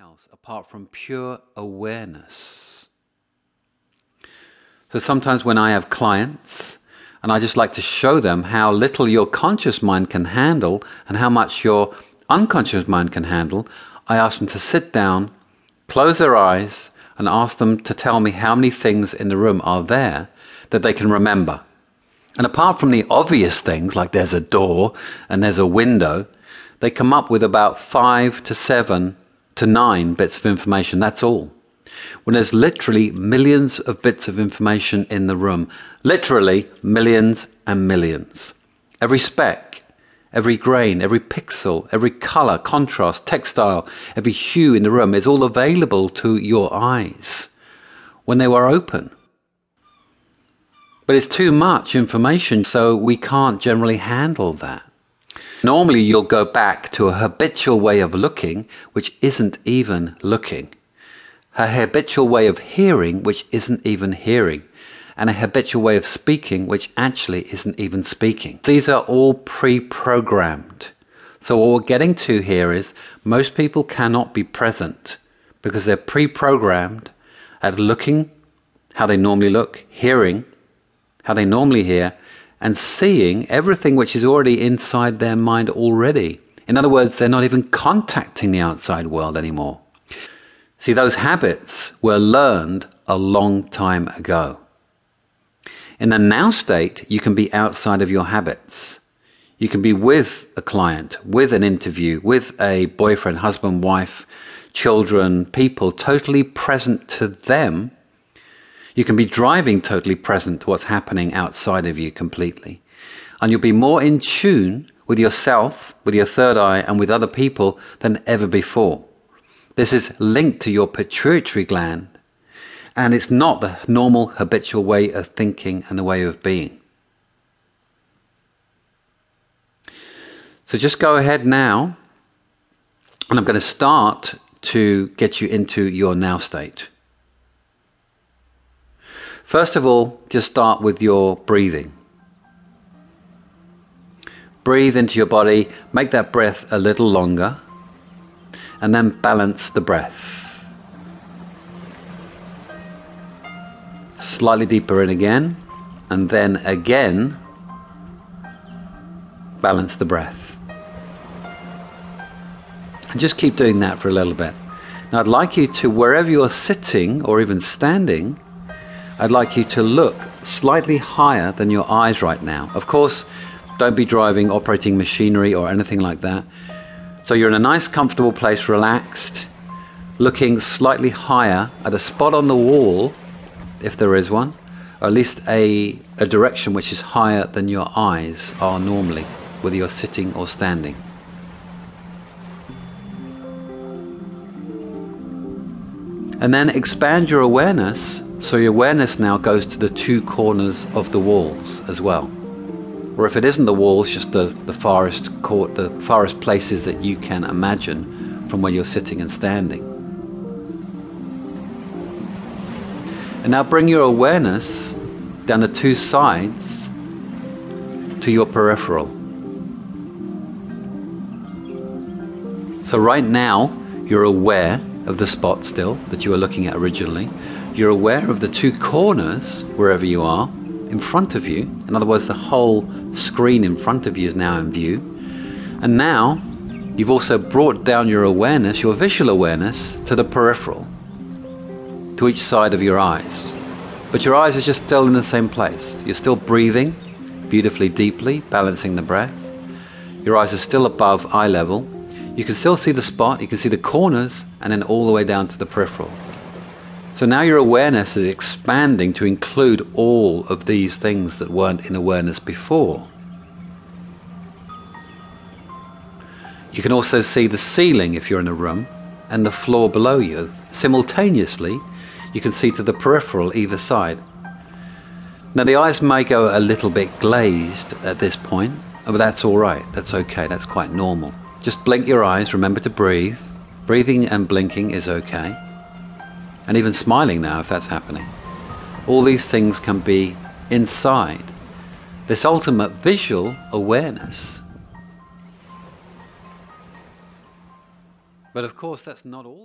else apart from pure awareness. So sometimes when I have clients, and I just like to show them how little your conscious mind can handle and how much your unconscious mind can handle, I ask them to sit down, close their eyes, and ask them to tell me how many things in the room are there that they can remember. And apart from the obvious things, like there's a door and there's a window, they come up with about five to seven to nine bits of information. That's all. When there's literally millions of bits of information in the room, literally millions and millions. Every speck, every grain, every pixel, every color, contrast, textile, every hue in the room is all available to your eyes when they were open. But it's too much information, so we can't generally handle that. Normally, you'll go back to a habitual way of looking, which isn't even looking, a habitual way of hearing, which isn't even hearing, and a habitual way of speaking, which actually isn't even speaking. These are all pre programmed. So, what we're getting to here is most people cannot be present because they're pre programmed at looking how they normally look, hearing how they normally hear, and seeing everything which is already inside their mind already. In other words, they're not even contacting the outside world anymore. See, those habits were learned a long time ago. In the now state, you can be outside of your habits. You can be with a client, with an interview, with a boyfriend, husband, wife, children, people, totally present to them you can be driving totally present to what's happening outside of you completely. And you'll be more in tune with yourself, with your third eye, and with other people than ever before. This is linked to your pituitary gland, and it's not the normal habitual way of thinking and the way of being. So just go ahead now, and I'm going to start to get you into your now state. First of all, just start with your breathing. Breathe into your body, make that breath a little longer, and then balance the breath. Slightly deeper in again, and then again, balance the breath. And just keep doing that for a little bit. Now, I'd like you to, wherever you're sitting or even standing, I'd like you to look slightly higher than your eyes right now. Of course, don't be driving, operating machinery, or anything like that. So you're in a nice, comfortable place, relaxed, looking slightly higher at a spot on the wall, if there is one, or at least a, a direction which is higher than your eyes are normally, whether you're sitting or standing. And then expand your awareness so your awareness now goes to the two corners of the walls as well. Or if it isn't the walls, just the, the farthest court, the farthest places that you can imagine from where you're sitting and standing. And now bring your awareness down the two sides to your peripheral. So right now, you're aware of the spot still that you were looking at originally. You're aware of the two corners, wherever you are, in front of you. In other words, the whole screen in front of you is now in view. And now, you've also brought down your awareness, your visual awareness, to the peripheral, to each side of your eyes. But your eyes are just still in the same place. You're still breathing beautifully deeply, balancing the breath. Your eyes are still above eye level. You can still see the spot, you can see the corners, and then all the way down to the peripheral. So now your awareness is expanding to include all of these things that weren't in awareness before. You can also see the ceiling if you're in a room and the floor below you. Simultaneously, you can see to the peripheral either side. Now, the eyes may go a little bit glazed at this point, but that's all right. That's okay. That's quite normal. Just blink your eyes. Remember to breathe. Breathing and blinking is okay and even smiling now if that's happening. All these things can be inside this ultimate visual awareness. But of course, that's not all.